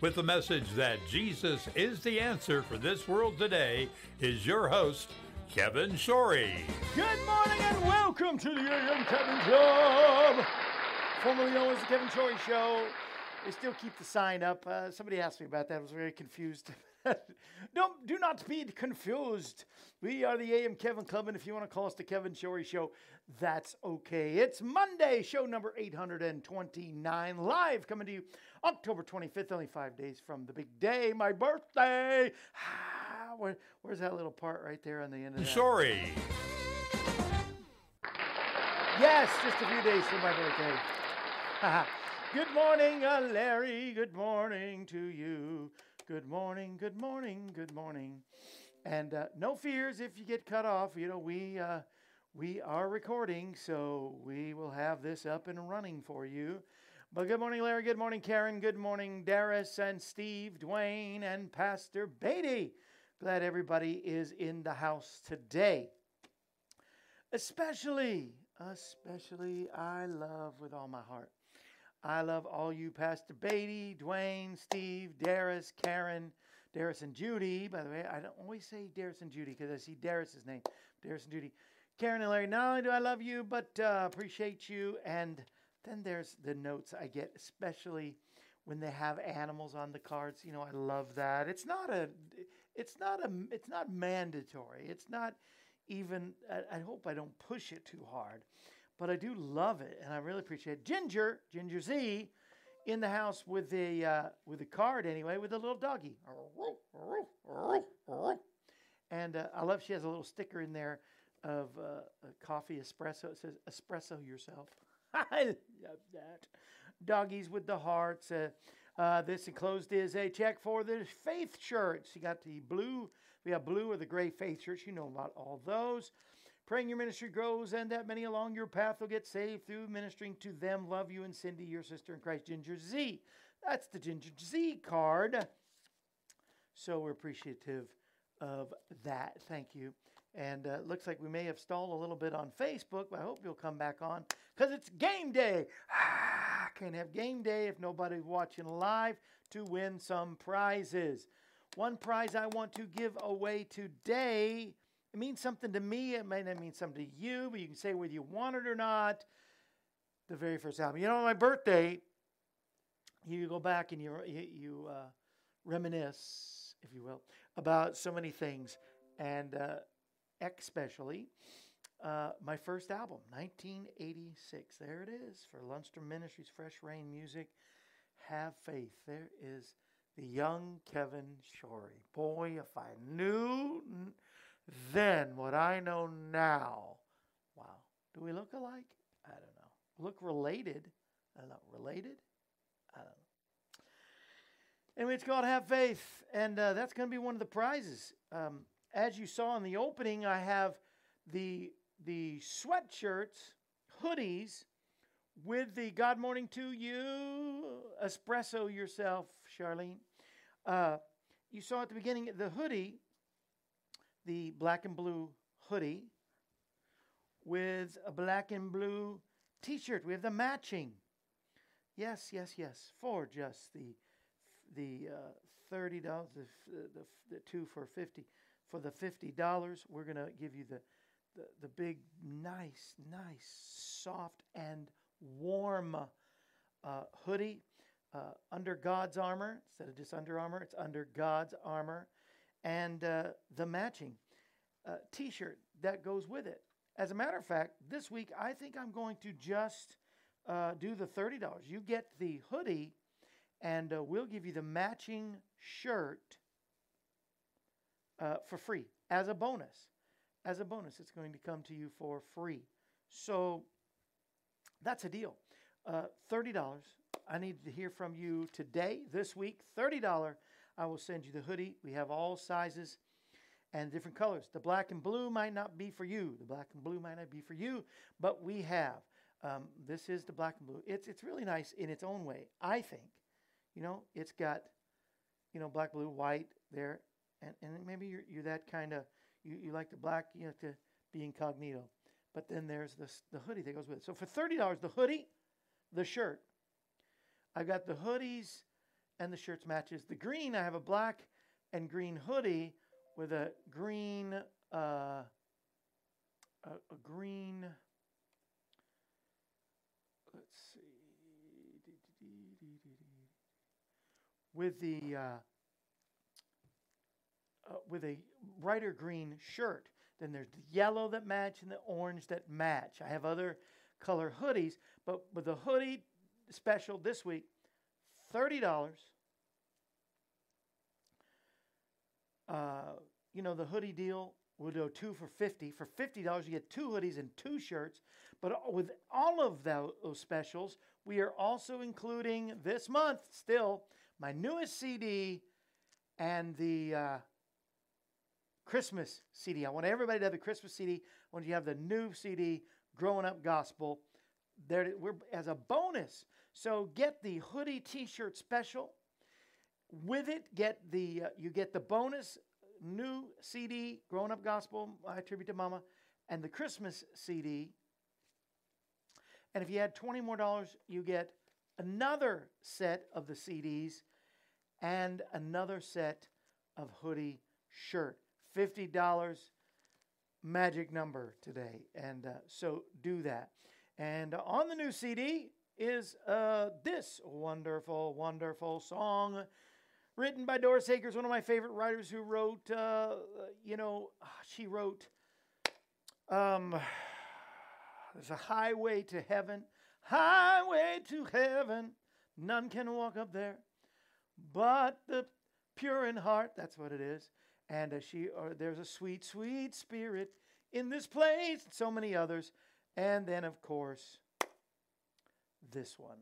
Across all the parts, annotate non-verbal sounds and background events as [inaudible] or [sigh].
with the message that Jesus is the answer for this world today is your host, Kevin Shorey. Good morning and welcome to the AM Kevin Show, formerly known as the Kevin Shorey Show. They still keep the sign up. Uh, somebody asked me about that. I was very confused. [laughs] Don't do not be confused. We are the AM Kevin Club, and if you want to call us the Kevin Shorey Show, that's okay. It's Monday, show number 829, live coming to you October 25th, only five days from the big day, my birthday. Ah, where, where's that little part right there on the end of that? Shorey. Yes, just a few days from my birthday. [laughs] good morning, uh, Larry. Good morning to you. Good morning, good morning, good morning. And uh, no fears if you get cut off. You know, we uh, we are recording, so we will have this up and running for you. But good morning, Larry. Good morning, Karen. Good morning, Darius and Steve, Dwayne, and Pastor Beatty. Glad everybody is in the house today. Especially, especially, I love with all my heart. I love all you, Pastor Beatty, Dwayne, Steve, Darius, Karen, Darius and Judy. By the way, I don't always say Darius and Judy because I see Darius's name. Darius and Judy. Karen and Larry, not only do I love you, but uh, appreciate you. And then there's the notes I get, especially when they have animals on the cards. You know, I love that. It's not a, it's not a, it's not mandatory. It's not even. I, I hope I don't push it too hard, but I do love it, and I really appreciate it. Ginger, Ginger Z, in the house with a uh, with a card anyway, with a little doggy. And uh, I love she has a little sticker in there of uh, coffee espresso. It says espresso yourself. [laughs] I love that. Doggies with the hearts. Uh, uh, this enclosed is a check for the faith shirts. You got the blue, we have blue or the gray faith shirts. You know about all those. Praying your ministry grows and that many along your path will get saved through ministering to them. Love you and Cindy, your sister in Christ, Ginger Z. That's the Ginger Z card. So we're appreciative of that. Thank you. And uh, looks like we may have stalled a little bit on Facebook, but I hope you'll come back on because it's game day. Ah, can't have game day if nobody's watching live to win some prizes. One prize I want to give away today. It means something to me. It may not mean something to you, but you can say whether you want it or not. The very first album. You know, on my birthday, you go back and you, you, you uh, reminisce, if you will, about so many things. And uh, especially uh, my first album, 1986. There it is for Lundstrom Ministries, Fresh Rain Music. Have faith. There is the young Kevin Shorey. Boy, if I knew then what I know now. Wow. Do we look alike? I don't know. Look related. I don't know. Related? I don't know. Anyway, it's called Have Faith, and uh, that's going to be one of the prizes. Um, as you saw in the opening, I have the the sweatshirts, hoodies, with the God Morning to You espresso yourself, Charlene. Uh, you saw at the beginning the hoodie, the black and blue hoodie, with a black and blue t shirt. We have the matching. Yes, yes, yes, for just the the uh, thirty dollars, the, the the two for fifty. For the fifty dollars, we're gonna give you the, the the big, nice, nice, soft and warm uh, hoodie uh, under God's armor instead of just Under Armour. It's under God's armor, and uh, the matching uh, T-shirt that goes with it. As a matter of fact, this week I think I'm going to just uh, do the thirty dollars. You get the hoodie, and uh, we'll give you the matching shirt uh, for free as a bonus. As a bonus, it's going to come to you for free. So that's a deal. Uh, $30. I need to hear from you today, this week. $30. I will send you the hoodie. We have all sizes and different colors. The black and blue might not be for you. The black and blue might not be for you, but we have. Um, this is the black and blue. It's it's really nice in its own way. I think, you know, it's got, you know, black, blue, white there, and and maybe you're you're that kind of you, you like the black, you have to be incognito. But then there's this, the hoodie that goes with it. So for $30, the hoodie, the shirt. I've got the hoodies and the shirts matches. The green, I have a black and green hoodie with a green, uh, a, a green, let's see, with the, uh, uh, with a brighter green shirt. Then there's the yellow that match and the orange that match. I have other color hoodies, but with the hoodie special this week, $30. Uh, you know, the hoodie deal, we'll do two for 50 For $50, you get two hoodies and two shirts. But with all of those specials, we are also including this month still my newest CD and the uh, Christmas CD. I want everybody to have the Christmas CD. I want you to have the new CD, Growing Up Gospel. There, we're as a bonus. So get the hoodie T-shirt special. With it, get the uh, you get the bonus new CD, Growing Up Gospel, I tribute to Mama, and the Christmas CD. And if you add twenty more dollars, you get another set of the CDs and another set of hoodie shirt. $50 magic number today. And uh, so do that. And on the new CD is uh, this wonderful, wonderful song written by Doris Akers, one of my favorite writers who wrote, uh, you know, she wrote, um, There's a highway to heaven, highway to heaven. None can walk up there but the pure in heart. That's what it is and uh, she or there's a sweet sweet spirit in this place and so many others. And then of course this one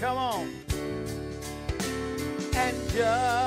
Come on. And just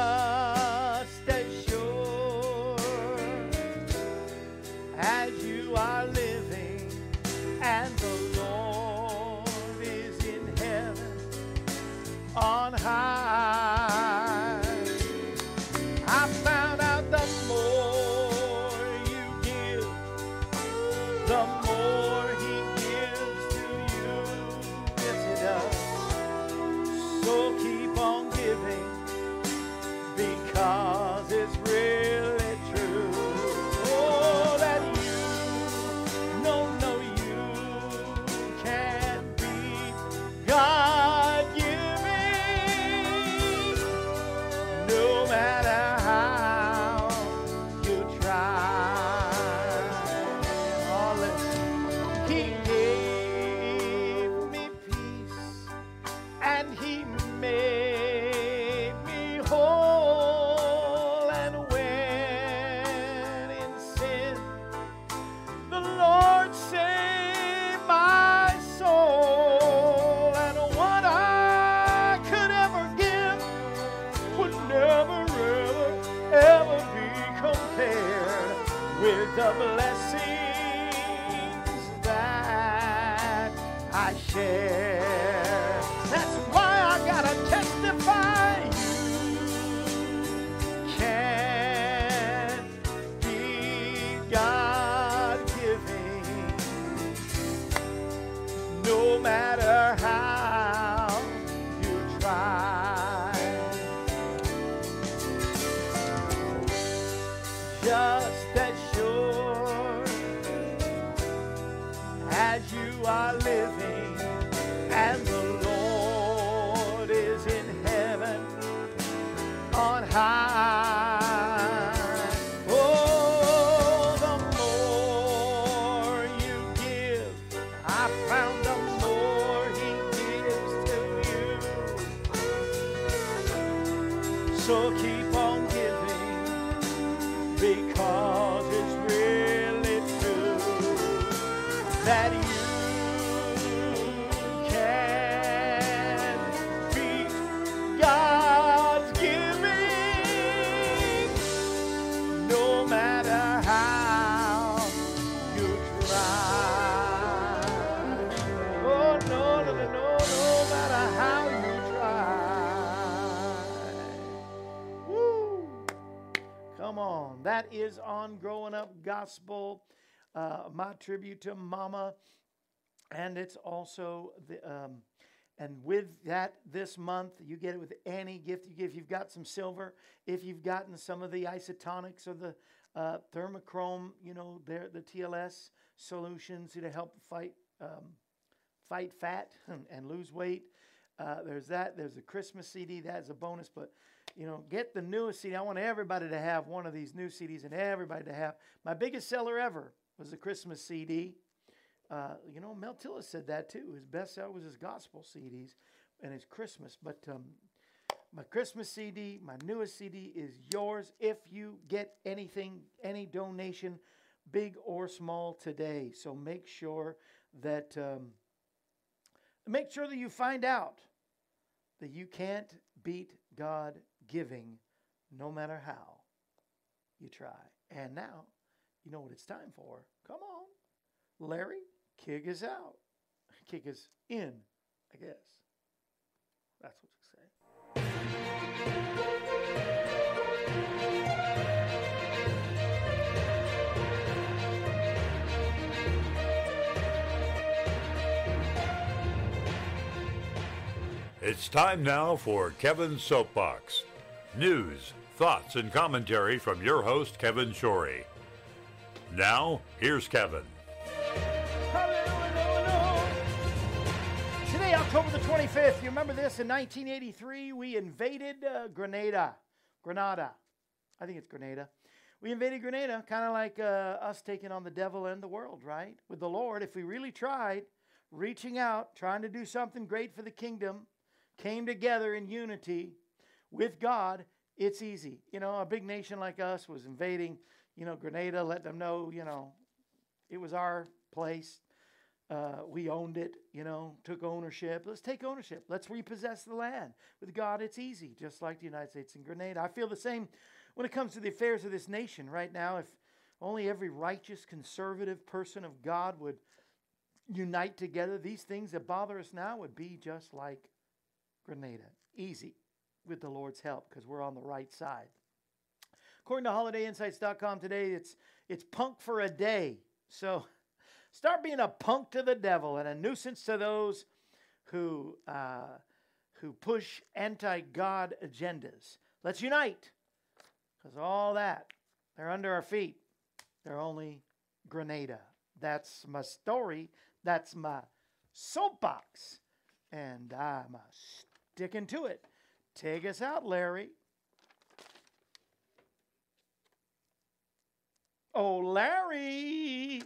That is on Growing Up Gospel, uh, my tribute to Mama. And it's also the. Um, and with that, this month, you get it with any gift you give. If You've got some silver. If you've gotten some of the Isotonix or the uh, thermochrome, you know, the TLS solutions to help fight um, fight fat and, [laughs] and lose weight. Uh, there's that. There's a Christmas CD. That's a bonus. But you know, get the newest CD. I want everybody to have one of these new CDs, and everybody to have. My biggest seller ever was the Christmas CD. Uh, you know, Mel Tillis said that too. His best seller was his gospel CDs and his Christmas. But um, my Christmas CD, my newest CD is yours if you get anything, any donation, big or small today. So make sure that um, make sure that you find out that you can't beat God giving no matter how you try. And now, you know what it's time for. Come on, Larry, kick us out. [laughs] Kick us in, I guess. That's what you say. It's time now for Kevin's Soapbox. News, thoughts, and commentary from your host, Kevin Shorey. Now, here's Kevin. Today, October the 25th, you remember this? In 1983, we invaded uh, Grenada. Grenada. I think it's Grenada. We invaded Grenada, kind of like uh, us taking on the devil and the world, right? With the Lord, if we really tried, reaching out, trying to do something great for the kingdom, came together in unity with God, it's easy. You know, a big nation like us was invading, you know, Grenada, let them know, you know, it was our place. Uh, we owned it, you know, took ownership. Let's take ownership. Let's repossess the land. With God, it's easy, just like the United States and Grenada. I feel the same when it comes to the affairs of this nation right now. If only every righteous, conservative person of God would unite together, these things that bother us now would be just like Grenada. Easy with the Lord's help because we're on the right side. According to holidayinsights.com today, it's it's punk for a day. So [laughs] start being a punk to the devil and a nuisance to those who uh, who push anti-God agendas. Let's unite because all that they're under our feet. They're only Grenada. That's my story. That's my soapbox, and I'm sticking to it. Take us out, Larry. Oh, Larry.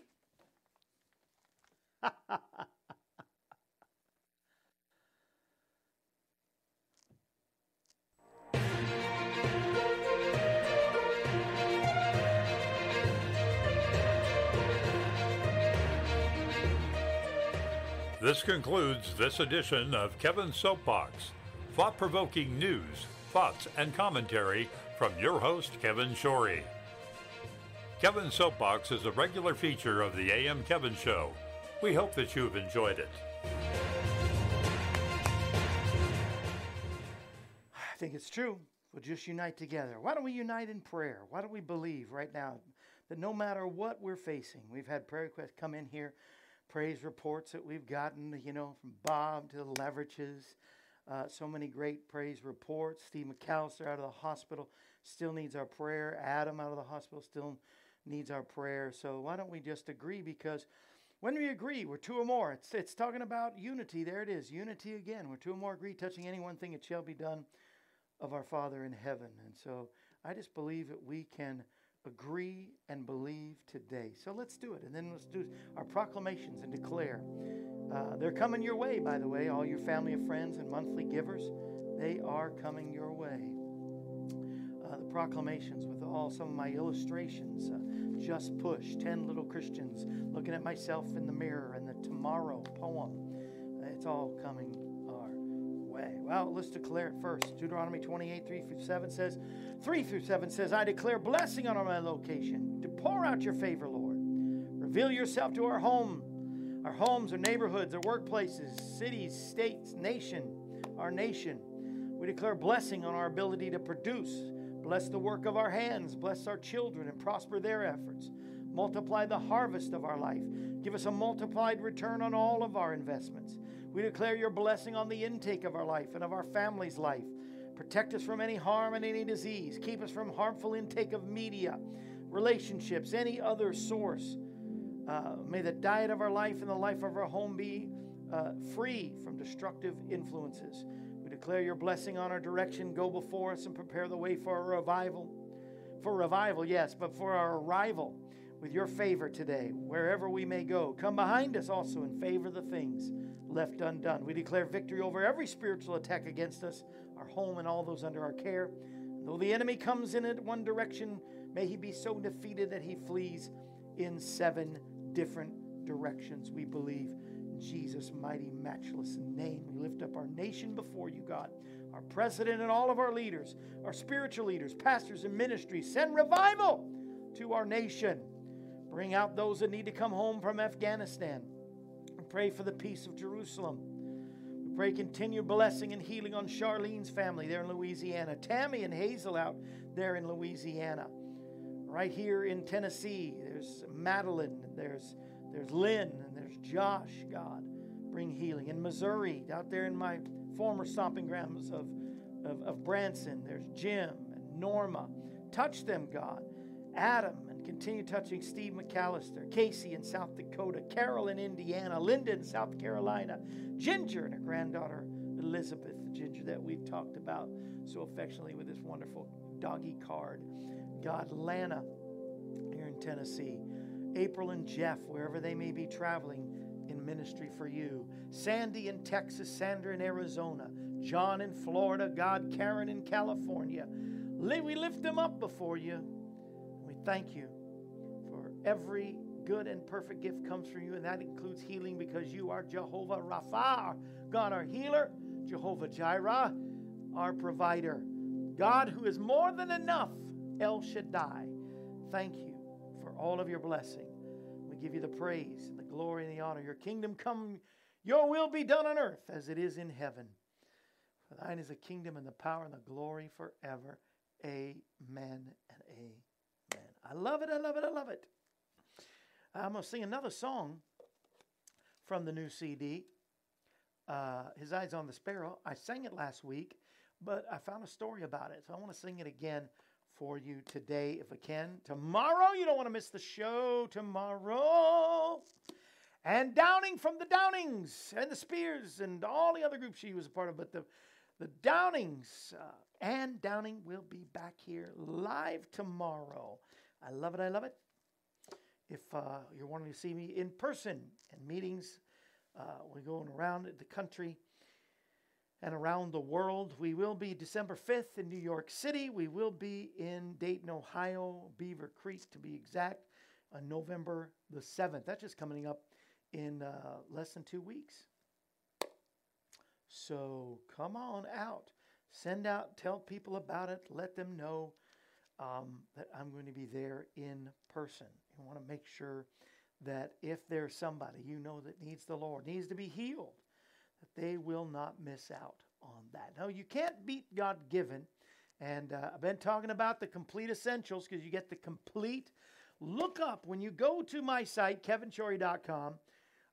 This concludes this edition of Kevin's Soapbox. Thought provoking news, thoughts, and commentary from your host, Kevin Shorey. Kevin's Soapbox is a regular feature of the AM Kevin Show. We hope that you've enjoyed it. I think it's true. We'll just unite together. Why don't we unite in prayer? Why don't we believe right now that no matter what we're facing, we've had prayer requests come in here, praise reports that we've gotten, you know, from Bob to the Leverages, uh, so many great praise reports. Steve McAllister out of the hospital still needs our prayer. Adam out of the hospital still needs our prayer. So why don't we just agree? Because when we agree, we're two or more. It's, it's talking about unity. There it is. Unity again. We're two or more agree, touching any one thing, it shall be done of our Father in heaven. And so I just believe that we can agree and believe today. So let's do it. And then let's do our proclamations and declare. Uh, they're coming your way, by the way, all your family and friends and monthly givers. They are coming your way. Uh, the proclamations with all some of my illustrations. Uh, just push 10 little Christians looking at myself in the mirror and the tomorrow poem. It's all coming our way. Well, let's declare it first. Deuteronomy 28, 3 through 7 says, 3 through 7 says, I declare blessing on my location to pour out your favor, Lord. Reveal yourself to our home, our homes, our neighborhoods, our workplaces, cities, states, nation, our nation. We declare blessing on our ability to produce. Bless the work of our hands. Bless our children and prosper their efforts. Multiply the harvest of our life. Give us a multiplied return on all of our investments. We declare your blessing on the intake of our life and of our family's life. Protect us from any harm and any disease. Keep us from harmful intake of media, relationships, any other source. Uh, may the diet of our life and the life of our home be uh, free from destructive influences. We declare your blessing on our direction. Go before us and prepare the way for a revival. For revival, yes, but for our arrival with your favor today, wherever we may go. Come behind us also and favor the things left undone. We declare victory over every spiritual attack against us, our home, and all those under our care. Though the enemy comes in it one direction, may he be so defeated that he flees in seven different directions. We believe in Jesus' mighty, matchless name. We lift up our nation before you, God, our president and all of our leaders, our spiritual leaders, pastors, and ministries. Send revival to our nation. Bring out those that need to come home from Afghanistan pray for the peace of Jerusalem. We pray continued blessing and healing on Charlene's family there in Louisiana, Tammy and Hazel out there in Louisiana. Right here in Tennessee, there's Madeline, there's, there's Lynn, and there's Josh, God. Bring healing. In Missouri, out there in my former stomping grounds of, of, of Branson, there's Jim and Norma. Touch them, God. Adam and Continue touching Steve McAllister, Casey in South Dakota, Carol in Indiana, Linda in South Carolina, Ginger and her granddaughter Elizabeth, Ginger that we've talked about so affectionately with this wonderful doggy card. God, Lana in Tennessee, April and Jeff, wherever they may be traveling in ministry for you, Sandy in Texas, Sandra in Arizona, John in Florida, God, Karen in California. We lift them up before you. We thank you for Every good and perfect gift comes from you, and that includes healing because you are Jehovah Rapha, God our healer, Jehovah Jireh, our provider, God who is more than enough, El Shaddai. Thank you all of your blessing. We give you the praise and the glory and the honor. Your kingdom come, your will be done on earth as it is in heaven. For thine is the kingdom and the power and the glory forever. Amen and amen. I love it, I love it, I love it. I'm going to sing another song from the new CD. Uh, His Eyes on the Sparrow. I sang it last week, but I found a story about it. So I want to sing it again for you today if I can. Tomorrow, you don't want to miss the show tomorrow. Ann Downing from the Downings and the Speers and all the other groups she was a part of, but the the Downings uh, Ann Downing will be back here live tomorrow. I love it. I love it. If uh, you're wanting to see me in person and meetings, uh, we're going around the country and around the world. We will be December 5th in New York City. We will be in Dayton, Ohio, Beavercreek to be exact, on November the 7th. That's just coming up in uh, less than two weeks. So come on out. Send out, tell people about it, let them know um, that I'm going to be there in person. You want to make sure that if there's somebody you know that needs the Lord, needs to be healed, that they will not miss out on that. No, you can't beat God given. And uh, I've been talking about the complete essentials because you get the complete. Look up when you go to my site, kevinshorey.com,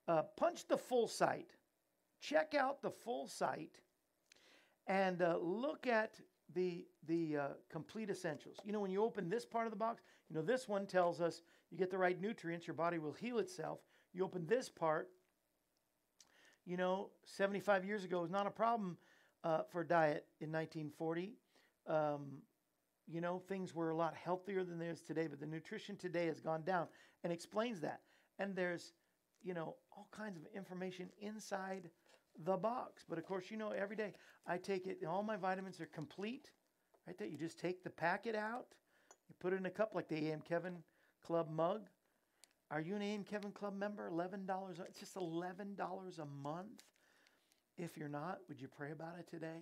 uh, punch the full site, check out the full site, and uh, look at the the uh, complete essentials. You know, when you open this part of the box, you know this one tells us you get the right nutrients, your body will heal itself. You open this part, you know, 75 years ago was not a problem uh, for diet in 1940. Um, you know, things were a lot healthier than they is today, but the nutrition today has gone down and explains that. And there's, you know, all kinds of information inside the box. But of course, you know, every day I take it, all my vitamins are complete, right there. You just take the packet out, you put it in a cup like the AM Kevin Club mug. Are you an AM Kevin Club member? $11. It's just $11 a month. If you're not, would you pray about it today?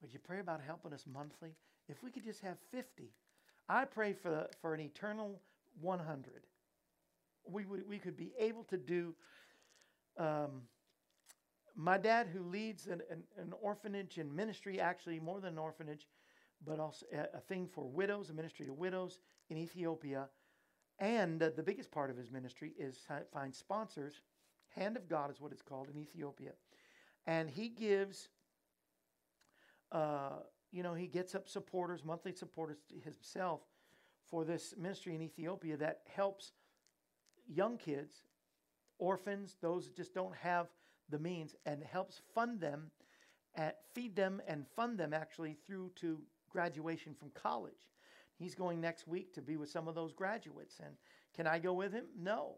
Would you pray about helping us monthly? If we could just have 50, I pray for, the, for an eternal 100. We, would, we could be able to do. Um, my dad, who leads an, an, an, orphanage and ministry, actually more than an orphanage, but also a, a thing for widows, a ministry to widows in Ethiopia. And uh, the biggest part of his ministry is find sponsors. Hand of God is what it's called in Ethiopia. And he gives, uh, you know, he gets up supporters, monthly supporters himself for this ministry in Ethiopia that helps young kids, orphans, those that just don't have the means and helps fund them, at, feed them and fund them actually through to graduation from college. He's going next week to be with some of those graduates. And can I go with him? No.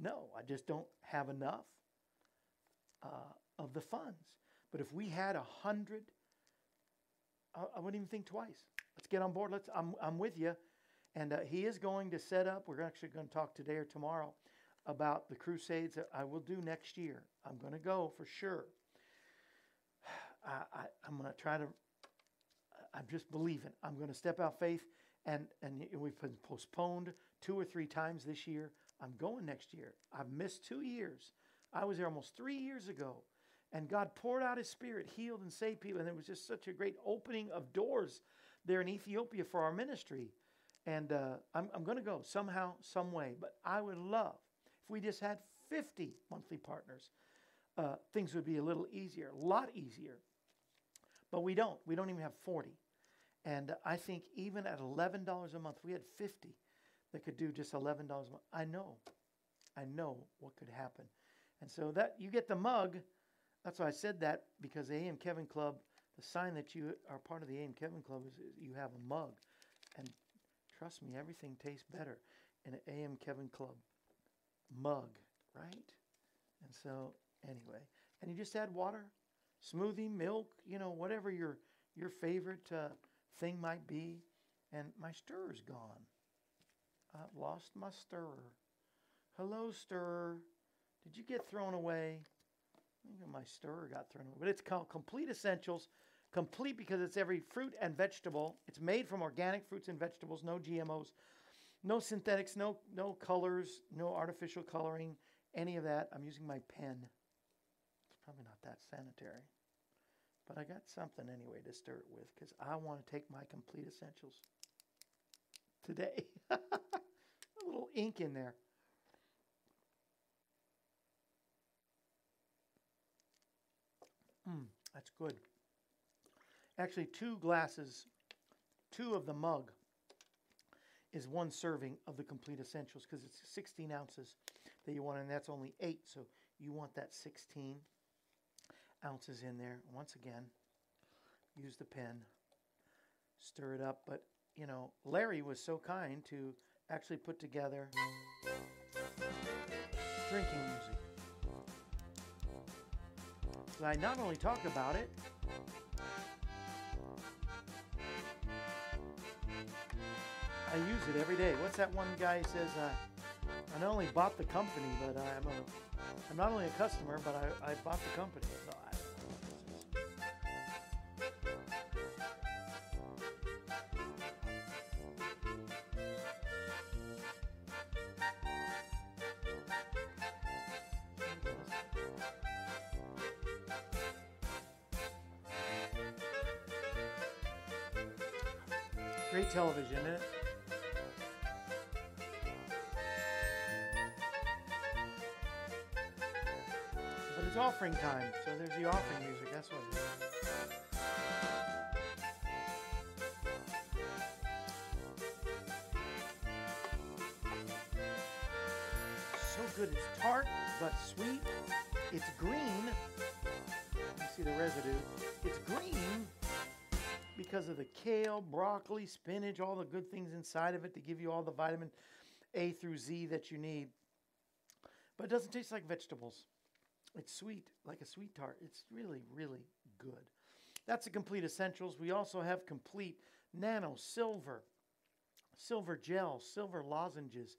No, I just don't have enough uh, of the funds. But if we had a hundred, I, I, wouldn't even think twice. Let's get on board. Let's. I'm, I'm with you. And uh, he is going to set up. We're actually going to talk today or tomorrow about the crusades that I will do next year. I'm going to go for sure. [sighs] I, I, am going to try to, I'm just believing. I'm going to step out faith, and, and we've been postponed two or three times this year. I'm going next year. I've missed two years. I was there almost three years ago, and God poured out His Spirit, healed and saved people, and there was just such a great opening of doors there in Ethiopia for our ministry. And uh, I'm, I'm going to go somehow, some way. But I would love if we just had 50 monthly partners, uh, things would be a little easier, a lot easier. But we don't. We don't even have 40. And I think even at $11 a month, we had 50 that could do just $11 a month. I know. I know what could happen. And so that you get the mug. That's why I said that because the AM Kevin Club, the sign that you are part of the AM Kevin Club is, is you have a mug. And trust me, everything tastes better in an AM Kevin Club mug, right? And so, anyway, and you just add water, smoothie, milk, you know, whatever your your favorite uh, thing might be. And my stirrer's gone. I've lost my stirrer. Hello, stirrer. Did you get thrown away? My stirrer got thrown away. But it's called Complete Essentials. Complete because it's every fruit and vegetable. It's made from organic fruits and vegetables, no GMOs. No synthetics, no no colors, no artificial coloring, any of that. I'm using my pen. It's probably not that sanitary. But I got something anyway to stir it with because I want to take my complete essentials today. [laughs] A little ink in there. Mm, that's good. Actually, two glasses, two of the mug is one serving of the complete essentials because it's 16 ounces that you want, and that's only eight. So you want that 16 ounces in there. Once again, use the pen, stir it up. But, you know, Larry was so kind to actually put together drinking music. I not only talk about it, I use it every day. What's that one guy says? Uh, I not only bought the company, but I'm a, I'm not only a customer, but I, I bought the company. So television, isn't it? But it's offering time, so there's the offering music. That's what it is. So good. It's tart but sweet. It's green. You see the residue. It's green because of the kale, broccoli, spinach, all the good things inside of it to give you all the vitamin A through Z that you need. But it doesn't taste like vegetables. It's sweet, like a sweet tart. It's really, really good. That's the complete essentials. We also have complete nano silver, silver gel, silver lozenges.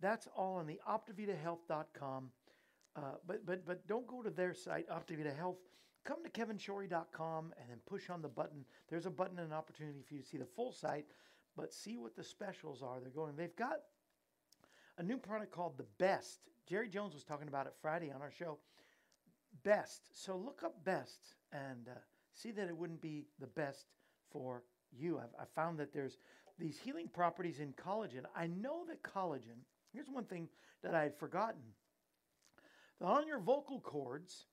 That's all on the OptivitaHealth.com. Uh, but but but don't go to their site, Optivita Health. Come to kevinshorey.com and then push on the button. There's a button and an opportunity for you to see the full site, but see what the specials are. They're going. They've got a new product called the Best. Jerry Jones was talking about it Friday on our show. Best. So look up Best and uh, see that it wouldn't be the best for you. I've, I found that there's these healing properties in collagen. I know that collagen. Here's one thing that I had forgotten. That on your vocal cords,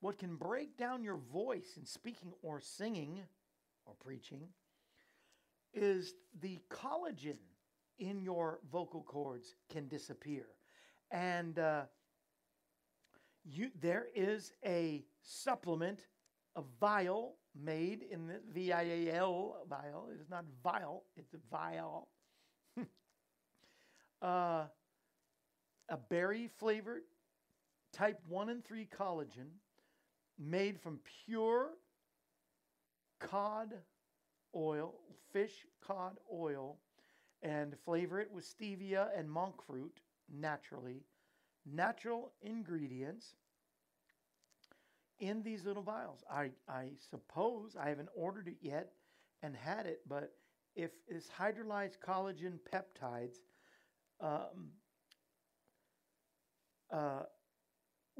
what can break down your voice in speaking or singing or preaching is the collagen in your vocal cords can disappear. And uh, you, there is a supplement, a vial made in the V I A L vial. It is not vial, it's a vial. [laughs] uh, a berry flavored type 1 and 3 collagen made from pure cod oil, fish cod oil, and flavor it with stevia and monk fruit naturally. Natural ingredients in these little vials. I, I suppose I haven't ordered it yet and had it, but if it's hydrolyzed collagen peptides, um, uh,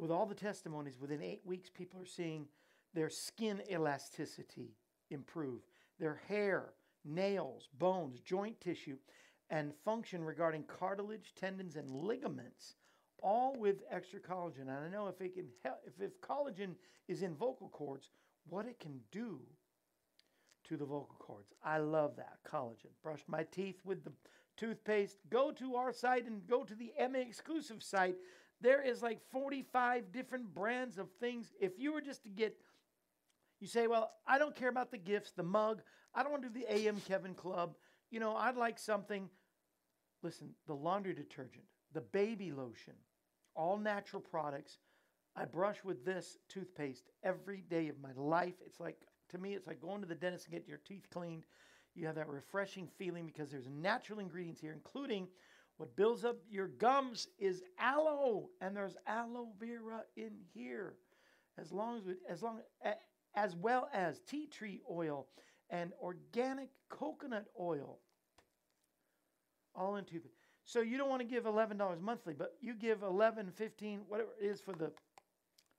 with all the testimonies, within eight weeks, people are seeing their skin elasticity improve, their hair, nails, bones, joint tissue, and function regarding cartilage, tendons, and ligaments, all with extra collagen. And I know if it can help, if, if collagen is in vocal cords, what it can do to the vocal cords. I love that collagen. Brush my teeth with the toothpaste. Go to our site and go to the MA exclusive site. There is like 45 different brands of things. If you were just to get, you say, well, I don't care about the gifts, the mug. I don't want to do the AM Kevin Club. You know, I'd like something. Listen, the laundry detergent, the baby lotion, all natural products. I brush with this toothpaste every day of my life. It's like, to me, it's like going to the dentist and get your teeth cleaned. You have that refreshing feeling because there's natural ingredients here, including what builds up your gums is aloe, and there's aloe vera in here, as long as we, as long as well as tea tree oil and organic coconut oil, all in toothpaste. So you don't want to give eleven dollars monthly, but you give 11 15 whatever it is for the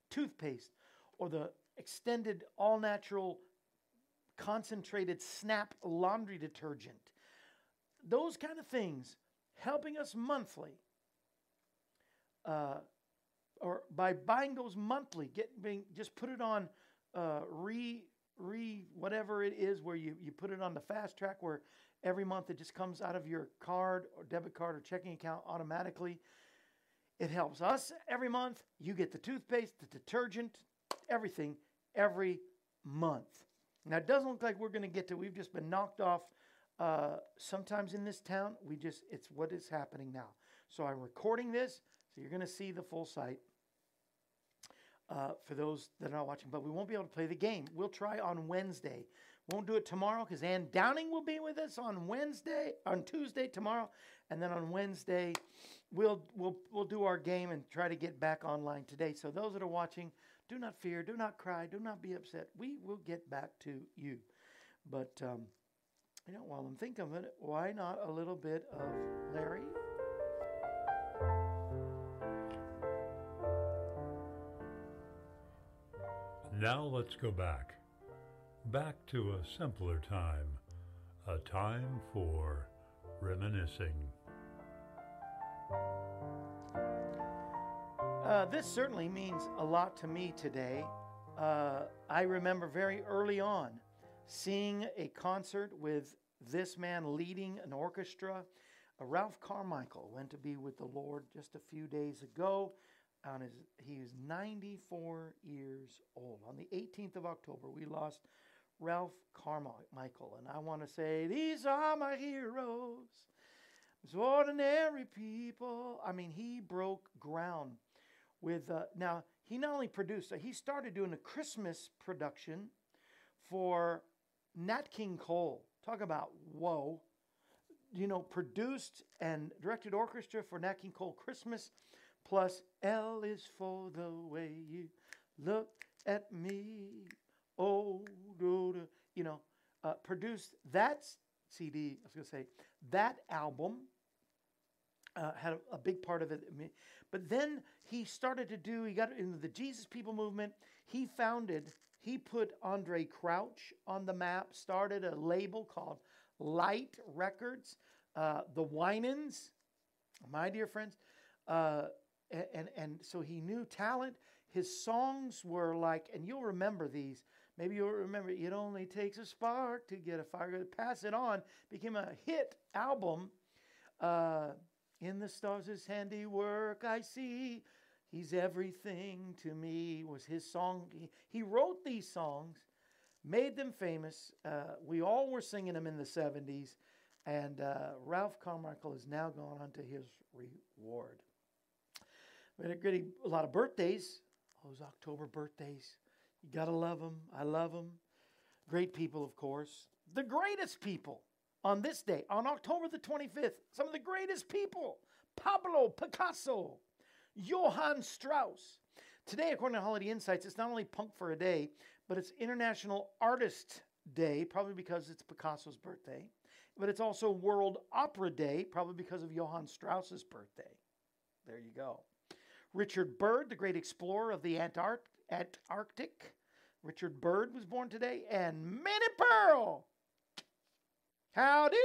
toothpaste or the extended all natural concentrated snap laundry detergent. Those kind of things helping us monthly, uh, or by buying those monthly, get being, just put it on uh, re re whatever it is where you, you put it on the fast track where every month it just comes out of your card or debit card or checking account automatically. It helps us every month. You get the toothpaste, the detergent, everything every month. Now it doesn't look like we're going to get to. We've just been knocked off uh, sometimes in this town, we just, it's what is happening now. So I'm recording this, so you're going to see the full site uh, for those that are not watching. But we won't be able to play the game. We'll try on Wednesday. Won't do it tomorrow because Ann Downing will be with us on Wednesday, on Tuesday, tomorrow. And then on Wednesday, we'll, we'll, we'll do our game and try to get back online today. So those that are watching, do not fear, do not cry, do not be upset. We will get back to you. But, um, you know, while I'm thinking of it, why not a little bit of Larry? Now let's go back. Back to a simpler time, A time for reminiscing. Uh, this certainly means a lot to me today. Uh, I remember very early on seeing a concert with this man leading an orchestra. Uh, Ralph Carmichael went to be with the Lord just a few days ago. On his, he was 94 years old. On the 18th of October, we lost Ralph Carmichael. And I want to say, These are my heroes. It's ordinary people. I mean, he broke ground with, uh, now, he not only produced, uh, he started doing a Christmas production for Nat King Cole. Talk about whoa. You know, produced and directed orchestra for Nat King Cole Christmas, plus L is for the way you look at me. Oh, do, do. you know, uh, produced that CD. I was going to say that album uh, had a, a, big part of it. But then he started to do. He got into the Jesus People movement. He founded he put Andraé Crouch on the map, started a label called Light Records, uh, the Winans, my dear friends. Uh, and, and so he knew talent. His songs were like, and you'll remember these. Maybe you'll remember, It Only Takes a Spark to Get a Fire. To Pass It On became a hit album. Uh, in the stars, handiwork I see. He's everything to me was his song. He, he wrote these songs, made them famous. Uh, we all were singing them in the 70s. And uh, Ralph Carmichael has now gone on to his reward. We had a, a lot of birthdays, those October birthdays. You got to love them. I love them. Great people, of course. The greatest people on this day, on October the 25th, some of the greatest people Pablo Picasso, Johann Strauss. Today, according to Holiday Insights, it's not only Punk for a Day, but it's International Artist Day, probably because it's Picasso's birthday. But it's also World Opera Day, probably because of Johann Strauss's birthday. There you go. Richard Byrd, the great explorer of the Antarctic. Richard Byrd was born today. And Minnie Pearl. Howdy!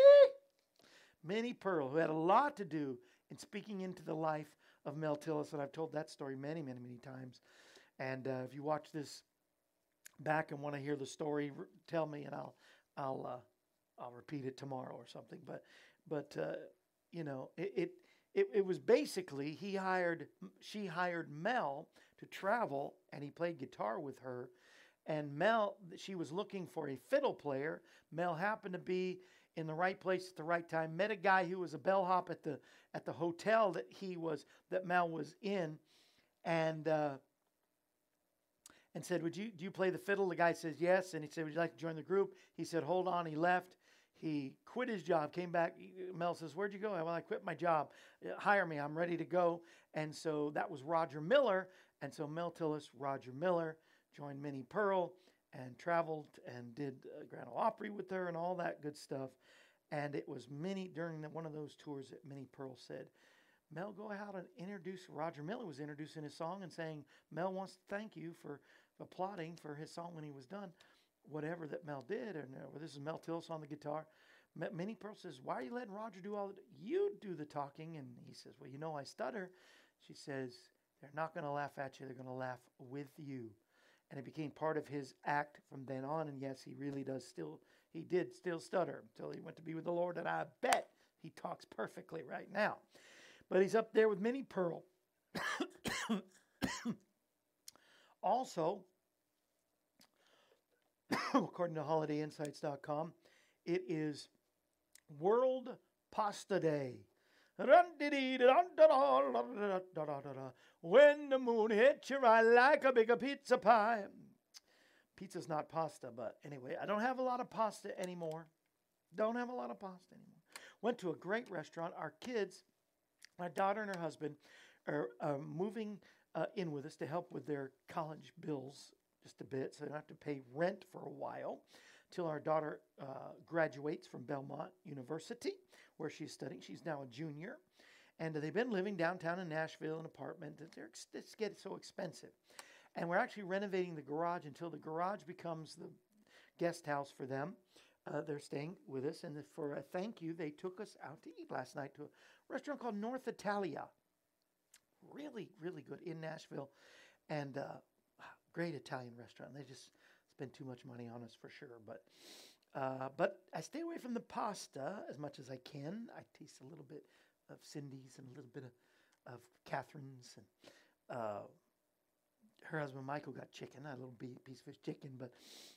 Minnie Pearl, who had a lot to do in speaking into the life of Mel Tillis, and I've told that story many, many, many times. And uh, if you watch this back and want to hear the story, tell me, and I'll I'll uh, I'll repeat it tomorrow or something. But but uh, you know it, it it it was basically he hired she hired Mel to travel, and he played guitar with her. And Mel, she was looking for a fiddle player. Mel happened to be in the right place at the right time. Met a guy who was a bellhop at the at the hotel that he was that Mel was in, and uh, and said, "Would you do you play the fiddle?" The guy says yes, and he said, "Would you like to join the group?" He said, "Hold on." He left. He quit his job, came back. Mel says, Where'd you go? Well, I quit my job. Uh, hire me. I'm ready to go. And so that was Roger Miller. And so Mel Tillis, Roger Miller, joined Minnie Pearl and traveled and did uh, Grand Ole Opry with her and all that good stuff. And it was Minnie during the, one of those tours that Minnie Pearl said, Mel, go out and introduce. Roger Miller was introducing his song and saying, Mel wants to thank you for applauding for his song when he was done. Whatever that Mel did, and uh, this is Mel Tillis on the guitar. Minnie Pearl says, Why are you letting Roger do all the You do the talking. And he says, Well, you know, I stutter. She says, They're not going to laugh at you, they're going to laugh with you and it became part of his act from then on. And yes, he really does still, he did still stutter until he went to be with the Lord. And I bet he talks perfectly right now. But he's up there with Minnie Pearl. [coughs] also, [coughs] according to holidayinsights.com, it is World Pasta Day. When the moon hits your eye like a bigger pizza pie. Pizza's not pasta, but anyway, I don't have a lot of pasta anymore. Don't have a lot of pasta anymore. Went to a great restaurant. Our kids, my daughter and her husband, are uh, moving uh, in with us to help with their college bills just a bit, so they don't have to pay rent for a while till our daughter uh, graduates from Belmont University where she's studying. She's now a junior. And they've been living downtown in Nashville in an apartment. They're, it's getting so expensive. And we're actually renovating the garage until the garage becomes the guest house for them. uh, they're staying with us, and for a thank you, they took us out to eat last night to a restaurant called North Italia. Really, really good in Nashville, and uh, great Italian restaurant. They just spend too much money on us for sure, but uh, but I stay away from the pasta as much as I can. I taste a little bit of Cindy's and a little bit of, of Catherine's and. Uh, her husband Michael got chicken, a little piece of chicken, but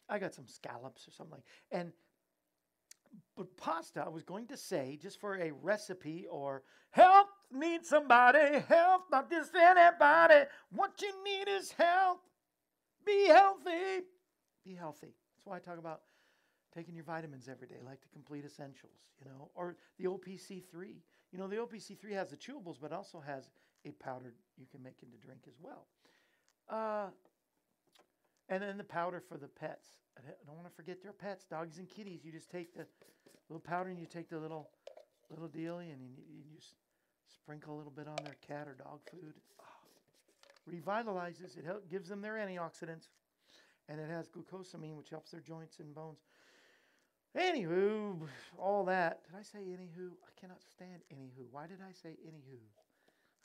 I got some scallops or something like. And but pasta, I was going to say, just for a recipe or help, need somebody, help, not just anybody. What you need is help. Be healthy. Be healthy. That's why I talk about taking your vitamins every day, like the complete essentials, you know, or the OPC3. You know, the OPC3 has the chewables, but also has a powder you can make into drink as well. Uh, and then the powder for the pets. I don't want to forget their pets, dogs and kitties. You just take the little powder and you take the little little dealie and you, you just sprinkle a little bit on their cat or dog food. Oh, revitalizes. It help, gives them their antioxidants, and it has glucosamine, which helps their joints and bones. Anywho, all that. Did I say anywho? I cannot stand anywho. Why did I say anywho?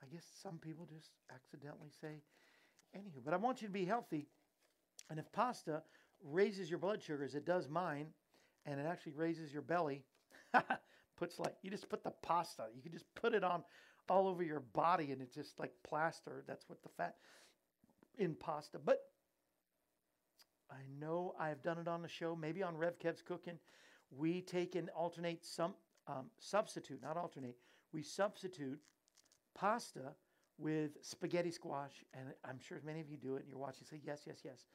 I guess some people just accidentally say anywho. But I want you to be healthy. And if pasta raises your blood sugars, it does mine, and it actually raises your belly. [laughs] Puts like you just put the pasta. You can just put it on all over your body, and it's just like plaster. That's what the fat in pasta. But I know I've done it on the show, maybe on Rev Kev's Cooking. We take and alternate some um, substitute, not alternate. We substitute pasta with spaghetti squash, and I'm sure many of you do it. And you're watching, say yes, yes, yes.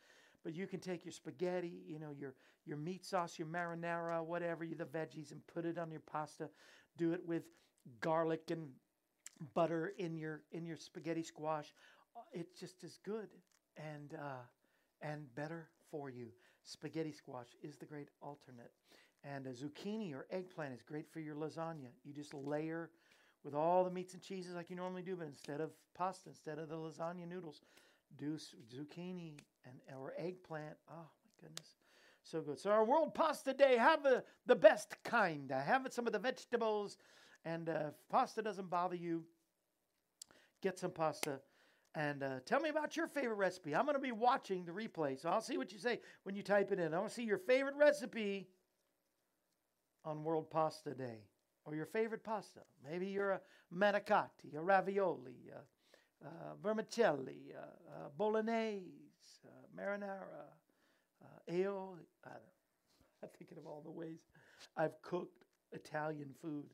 But you can take your spaghetti, you know, your your meat sauce, your marinara, whatever, the veggies, and put it on your pasta. Do it with garlic and butter in your in your spaghetti squash. It's just as good and uh, and better for you. Spaghetti squash is the great alternate. And a zucchini or eggplant is great for your lasagna. You just layer with all the meats and cheeses like you normally do, but instead of pasta, instead of the lasagna noodles, do zucchini and or eggplant. Oh my goodness, so good. So our World Pasta Day, have a, the best kind. Have some of the vegetables, and uh, if pasta doesn't bother you, get some pasta. And uh, tell me about your favorite recipe. I'm going to be watching the replay, so I'll see what you say when you type it in. I want to see your favorite recipe on World Pasta Day or your favorite pasta. Maybe you're a manicotti, a ravioli, a, a vermicelli, a, a bolognese, marinara, aioli. I don't [laughs] I'm thinking of all the ways I've cooked Italian food.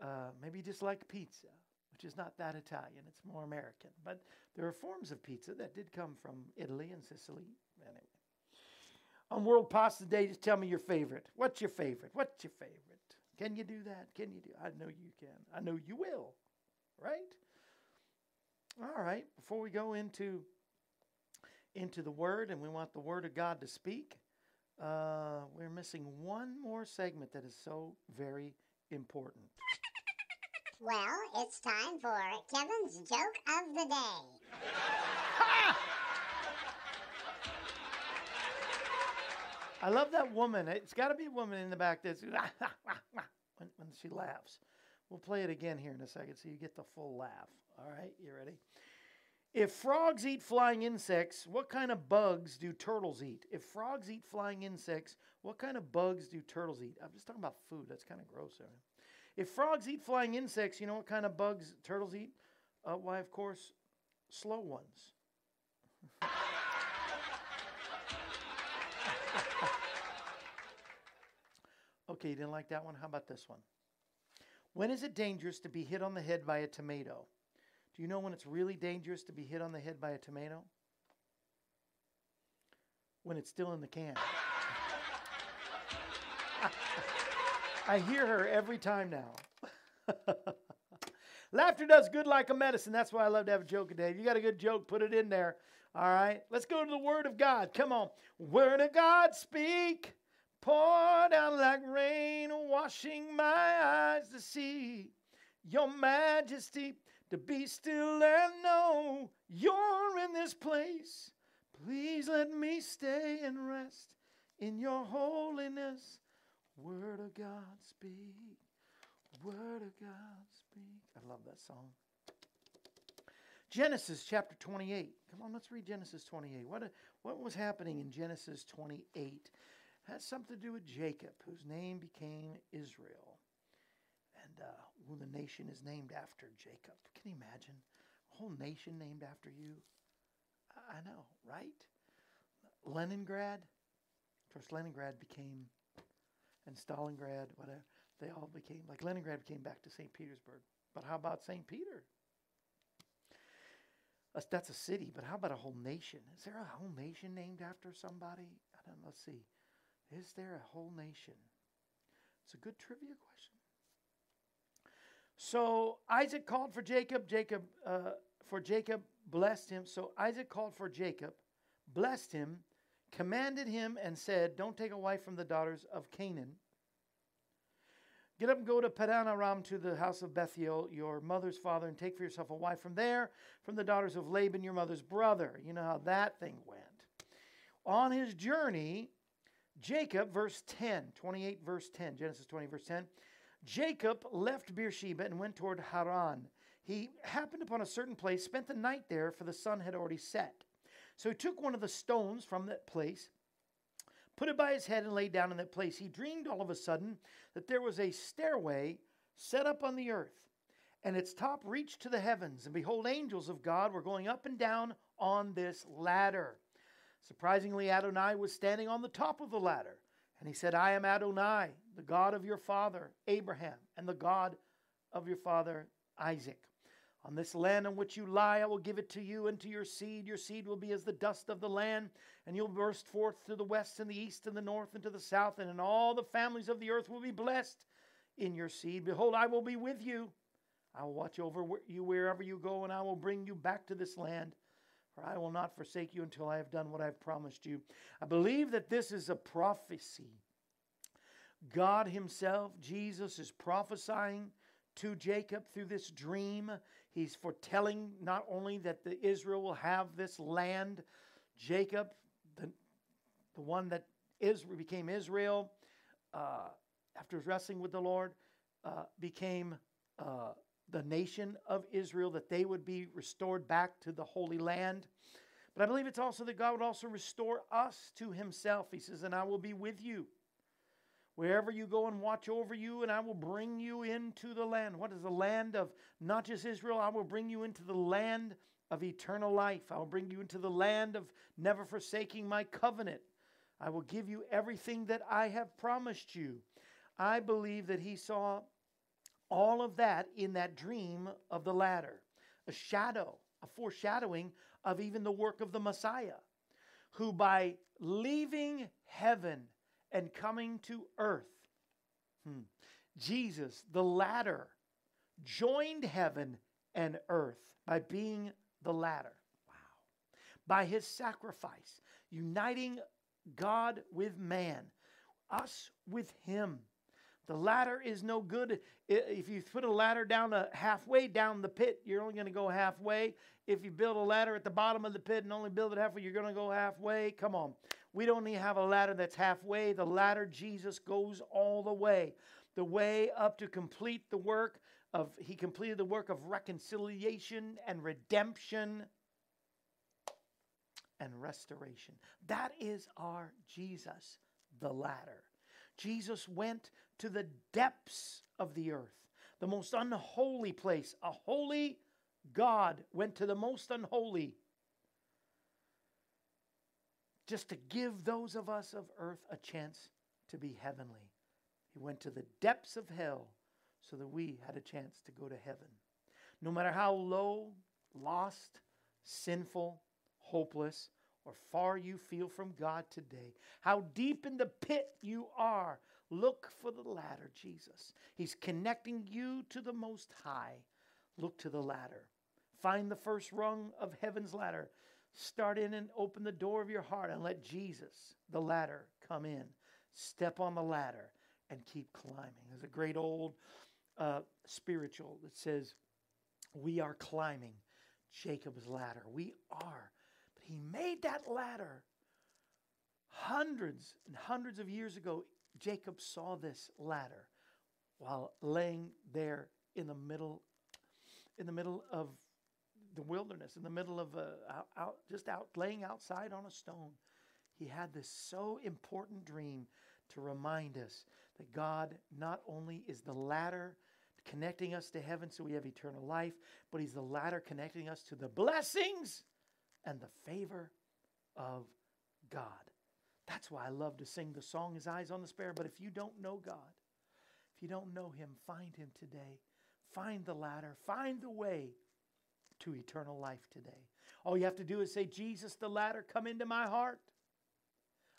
Uh, maybe you just like pizza, which is not that Italian, it's more American. But there are forms of pizza that did come from Italy and Sicily. Anyway. On World Pasta Day, just tell me your favorite. What's your favorite? What's your favorite? Can you do that? Can you do? I know you can. I know you will. Right? All right. Before we go into into the Word, and we want the Word of God to speak, uh, we're missing one more segment that is so very important. Well, it's time for Kevin's joke of the day. I love that woman. It's got to be a woman in the back that's [laughs] when, when she laughs. We'll play it again here in a second so you get the full laugh. All right, you ready? If frogs eat flying insects, what kind of bugs do turtles eat? If frogs eat flying insects, what kind of bugs do turtles eat? I'm just talking about food. That's kind of gross. Right? If frogs eat flying insects, you know what kind of bugs turtles eat? Uh, why, of course, slow ones. [laughs] Okay, you didn't like that one? How about this one? When is it dangerous to be hit on the head by a tomato? Do you know when it's really dangerous to be hit on the head by a tomato? When it's still in the can. I hear her every time now. [laughs] Laughter does good like a medicine. That's why I love to have a joke a day. If you got a good joke, put it in there. All right. Let's go to the Word of God. Come on. Word of God, speak. Pour down like rain, washing my eyes to see your majesty, to be still and know you're in this place. Please let me stay and rest in your holiness. Word of God speak. Word of God speak. I love that song. Genesis chapter 28. Come on, let's read Genesis 28. What, what was happening in Genesis 28? It has something to do with Jacob, whose name became Israel. And uh, the nation is named after Jacob. Can you imagine? A whole nation named after you? I know, right? Leningrad. Of course, Leningrad became, and Stalingrad, whatever, they all became, like Leningrad became back to St. Petersburg. But how about St. Peter? That's, that's a city, but how about a whole nation? Is there a whole nation named after somebody? I don't know. Let's see. Is there a whole nation? It's a good trivia question. So Isaac called for Jacob. Jacob, uh, for Jacob, blessed him. So Isaac called for Jacob, blessed him, commanded him, and said, Don't take a wife from the daughters of Canaan. Get up and go to Padan Aram to the house of Bethuel, your mother's father, and take for yourself a wife from there, from the daughters of Laban, your mother's brother. You know how that thing went. On his journey, Jacob, verse 10, 28, verse 10, Genesis 20, verse 10, Jacob left Beersheba and went toward Haran. He happened upon a certain place, spent the night there, for the sun had already set. So he took one of the stones from that place, put it by his head, and lay down in that place. He dreamed all of a sudden that there was a stairway set up on the earth, and its top reached to the heavens. And behold, angels of God were going up and down on this ladder. Surprisingly, Adonai was standing on the top of the ladder. And he said, I am Adonai, the God of your father Abraham, and the God of your father Isaac. On this land on which you lie, I will give it to you and to your seed. Your seed will be as the dust of the land, and you'll burst forth to the west and the east and the north and to the south, and in all the families of the earth will be blessed in your seed. Behold, I will be with you. I will watch over you wherever you go, and I will bring you back to this land. For I will not forsake you until I have done what I have promised you. I believe that this is a prophecy. God Himself, Jesus, is prophesying to Jacob through this dream. He's foretelling not only that the Israel will have this land, Jacob, the, the one that Israel became Israel uh, after wrestling with the Lord, uh, became uh, the nation of Israel, that they would be restored back to the Holy Land. But I believe it's also that God would also restore us to Himself. He says, And I will be with you wherever you go and watch over you, and I will bring you into the land. What is the land of not just Israel? I will bring you into the land of eternal life. I will bring you into the land of never forsaking my covenant. I will give you everything that I have promised you. I believe that he saw all of that in that dream of the ladder, a shadow, a foreshadowing of even the work of the Messiah, who by leaving heaven and coming to earth. Hmm. Jesus, the ladder, joined heaven and earth by being the ladder. Wow. By his sacrifice, uniting God with man, us with him. The ladder is no good. If you put a ladder down a halfway down the pit, you're only going to go halfway. If you build a ladder at the bottom of the pit and only build it halfway, you're going to go halfway. Come on. We don't need to have a ladder that's halfway. The ladder, Jesus, goes all the way. The way up to complete the work of, he completed the work of reconciliation and redemption and restoration. That is our Jesus, the ladder. Jesus went to the depths of the earth, the most unholy place. A holy God went to the most unholy just to give those of us of earth a chance to be heavenly. He went to the depths of hell so that we had a chance to go to heaven. No matter how low, lost, sinful, hopeless, or far you feel from God today, how deep in the pit you are, look for the ladder, Jesus. He's connecting you to the Most High. Look to the ladder. Find the first rung of heaven's ladder. Start in and open the door of your heart and let Jesus, the ladder, come in. Step on the ladder and keep climbing. There's a great old uh, spiritual that says, We are climbing Jacob's ladder. We are. But he made that ladder hundreds and hundreds of years ago Jacob saw this ladder while laying there in the middle in the middle of the wilderness, in the middle of a, out, just out laying outside on a stone. He had this so important dream to remind us that God not only is the ladder connecting us to heaven so we have eternal life, but He's the ladder connecting us to the blessings and the favor of God. That's why I love to sing the song His Eyes on the Sparrow. But if you don't know God, if you don't know Him, find Him today. Find the ladder, find the way to eternal life today. All you have to do is say, Jesus, the ladder, come into my heart.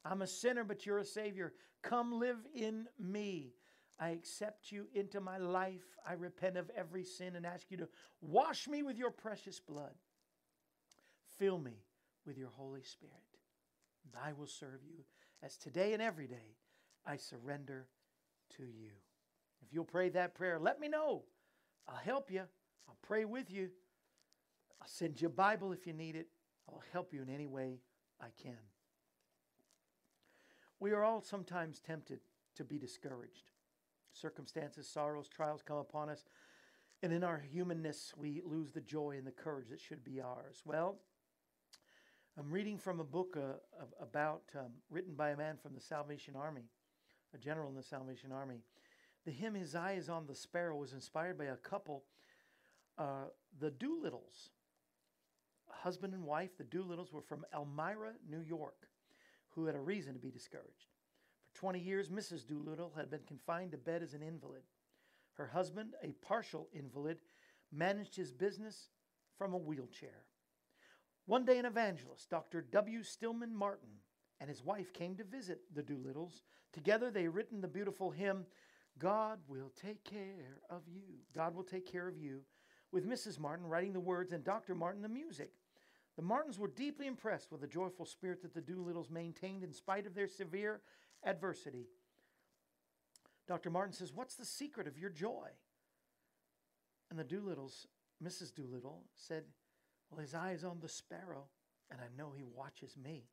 I'm a sinner, but you're a Savior. Come live in me. I accept you into my life. I repent of every sin and ask you to wash me with your precious blood. Fill me with your Holy Spirit. I will serve you as today and every day I surrender to you. If you'll pray that prayer, let me know. I'll help you. I'll pray with you. I'll send you a Bible if you need it. I'll help you in any way I can. We are all sometimes tempted to be discouraged. Circumstances, sorrows, trials come upon us, and in our humanness, we lose the joy and the courage that should be ours. Well, I'm reading from a book uh, about, um, written by a man from the Salvation Army, a general in the Salvation Army. The hymn His Eye is on the Sparrow was inspired by a couple, uh, the Doolittles. Husband and wife, the Doolittles, were from Elmira, New York who had a reason to be discouraged. For 20 years, Mrs. Doolittle had been confined to bed as an invalid. Her husband, a partial invalid, managed his business from a wheelchair. One day, an evangelist, Dr. W. Stillman Martin, and his wife came to visit the Doolittles. Together, they written the beautiful hymn, God will take care of you. God will take care of you, with Mrs. Martin writing the words and Dr. Martin the music. The Martins were deeply impressed with the joyful spirit that the Doolittles maintained in spite of their severe adversity. Dr. Martin says, What's the secret of your joy? And the Doolittles, Mrs. Doolittle, said, Well, his eye is on the sparrow, and I know he watches me.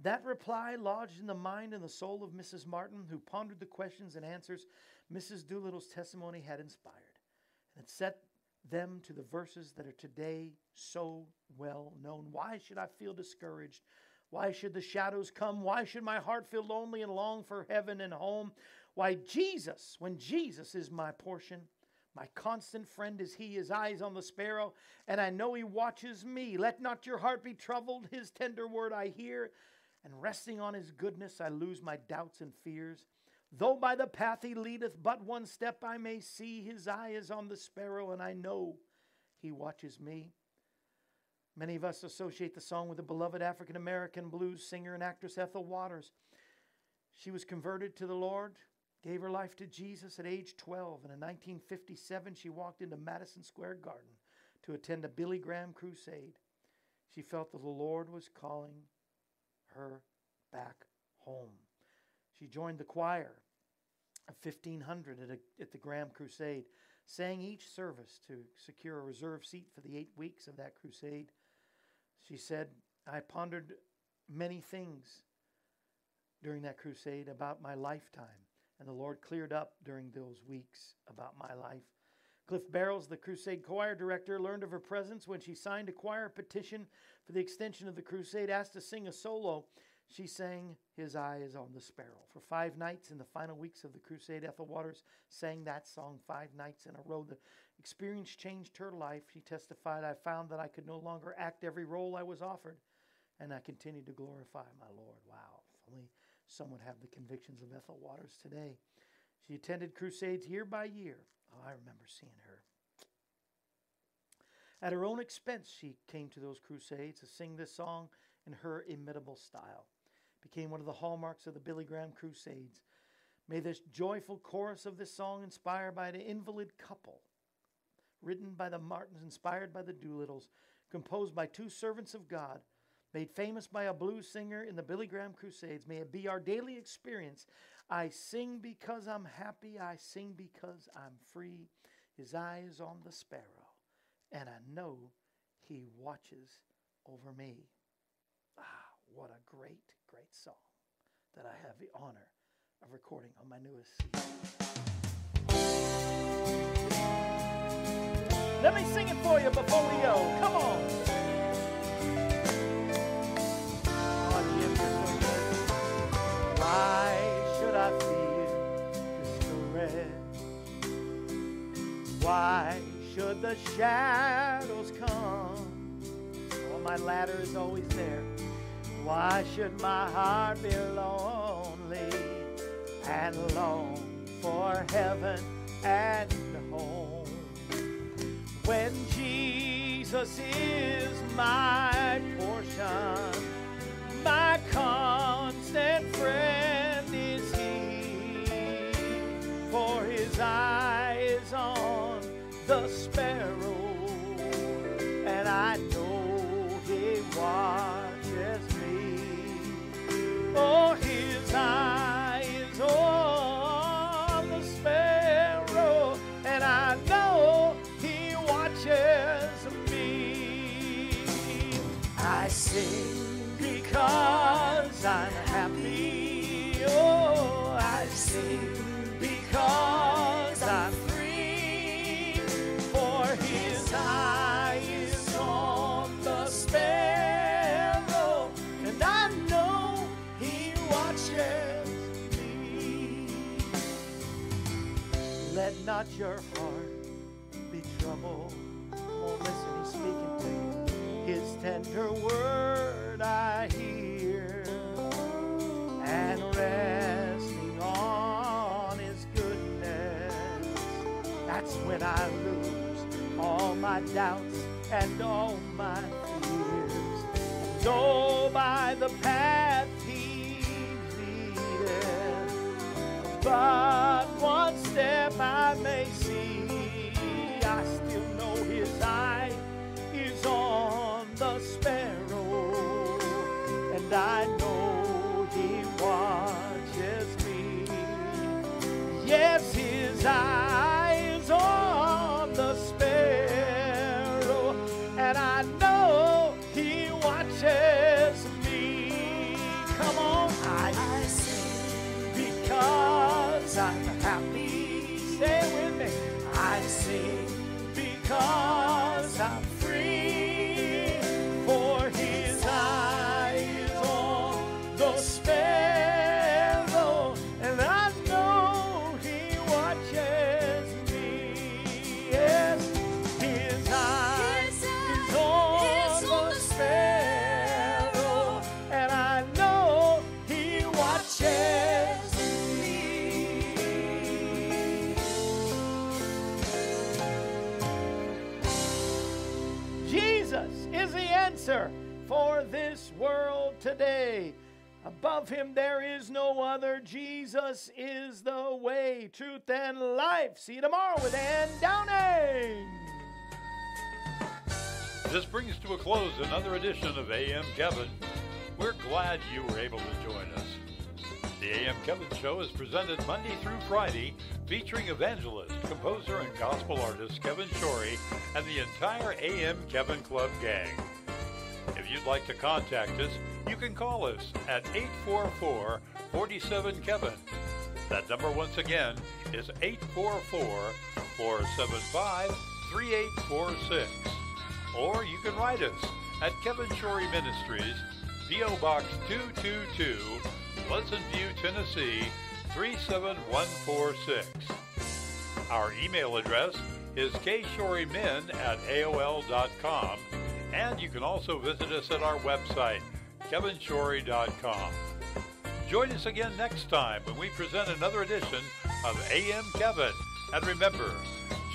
That reply lodged in the mind and the soul of Mrs. Martin, who pondered the questions and answers Mrs. Doolittle's testimony had inspired. And it set them to the verses that are today so well known. Why should I feel discouraged? Why should the shadows come? Why should my heart feel lonely and long for heaven and home? Why, Jesus, when Jesus is my portion, my constant friend is He, His eyes on the sparrow, and I know He watches me. Let not your heart be troubled, His tender word I hear, and resting on His goodness, I lose my doubts and fears. Though by the path he leadeth but one step I may see, his eye is on the sparrow, and I know he watches me. Many of us associate the song with the beloved African American blues singer and actress Ethel Waters. She was converted to the Lord, gave her life to Jesus at age 12, and in 1957 she walked into Madison Square Garden to attend a Billy Graham crusade. She felt that the Lord was calling her back home. She joined the choir 1500 at, a, at the Graham Crusade, sang each service to secure a reserve seat for the eight weeks of that crusade. She said, I pondered many things during that crusade about my lifetime, and the Lord cleared up during those weeks about my life. Cliff Barrows, the crusade choir director, learned of her presence when she signed a choir petition for the extension of the crusade, asked to sing a solo she sang His Eye is on the Sparrow. For five nights in the final weeks of the crusade, Ethel Waters sang that song five nights in a row. The experience changed her life. She testified, I found that I could no longer act every role I was offered, and I continued to glorify my Lord. Wow, if only someone have the convictions of Ethel Waters today. She attended crusades year by year. Oh, I remember seeing her. At her own expense, she came to those crusades to sing this song in her imitable style became one of the hallmarks of the Billy Graham Crusades. May this joyful chorus of this song, inspired by an invalid couple, written by the Martins, inspired by the Doolittles, composed by two servants of God, made famous by a blues singer in the Billy Graham Crusades, may it be our daily experience. I sing because I'm happy, I sing because I'm free. His eye is on the sparrow, and I know he watches over me. Ah, what a great great song that I have the honor of recording on my newest CD. Let me sing it for you before we go. Come on. Why should I feel discouraged? Why should the shadows come? Oh, my ladder is always there. Why should my heart be lonely and long for heaven and home? When Jesus is my portion, my constant friend is He, for His eye is on the sparrow, and I know He watches His eye is on the sparrow, and I know He watches me. I sing because I'm happy. Oh, I sing because not your heart be troubled. Oh, listen, he's speaking to you. His tender word I hear, and resting on his goodness. That's when I lose all my doubts and all my fears. And go by the path But one step I may see, I still know his eye is on the sparrow, and I know he watches me. Yes, his eye today. Above him there is no other. Jesus is the way, truth, and life. See you tomorrow with Ann Downing. This brings to a close another edition of AM Kevin. We're glad you were able to join us. The AM Kevin Show is presented Monday through Friday, featuring evangelist, composer, and gospel artist Kevin Shorey and the entire AM Kevin Club gang. If you'd like to contact us, you can call us at 844 47 Kevin. That number, once again, is 844 475 3846. Or you can write us at Kevin Shorey Ministries, P.O. Box 222, Pleasant View, Tennessee 37146. Our email address is kshorymen at AOL.com, and you can also visit us at our website, kevinshorey.com. Join us again next time when we present another edition of AM Kevin. And remember,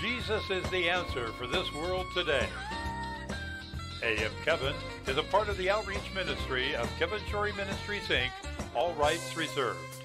Jesus is the answer for this world today. AM Kevin is a part of the outreach ministry of Kevin Shorey Ministries, Inc., all rights reserved.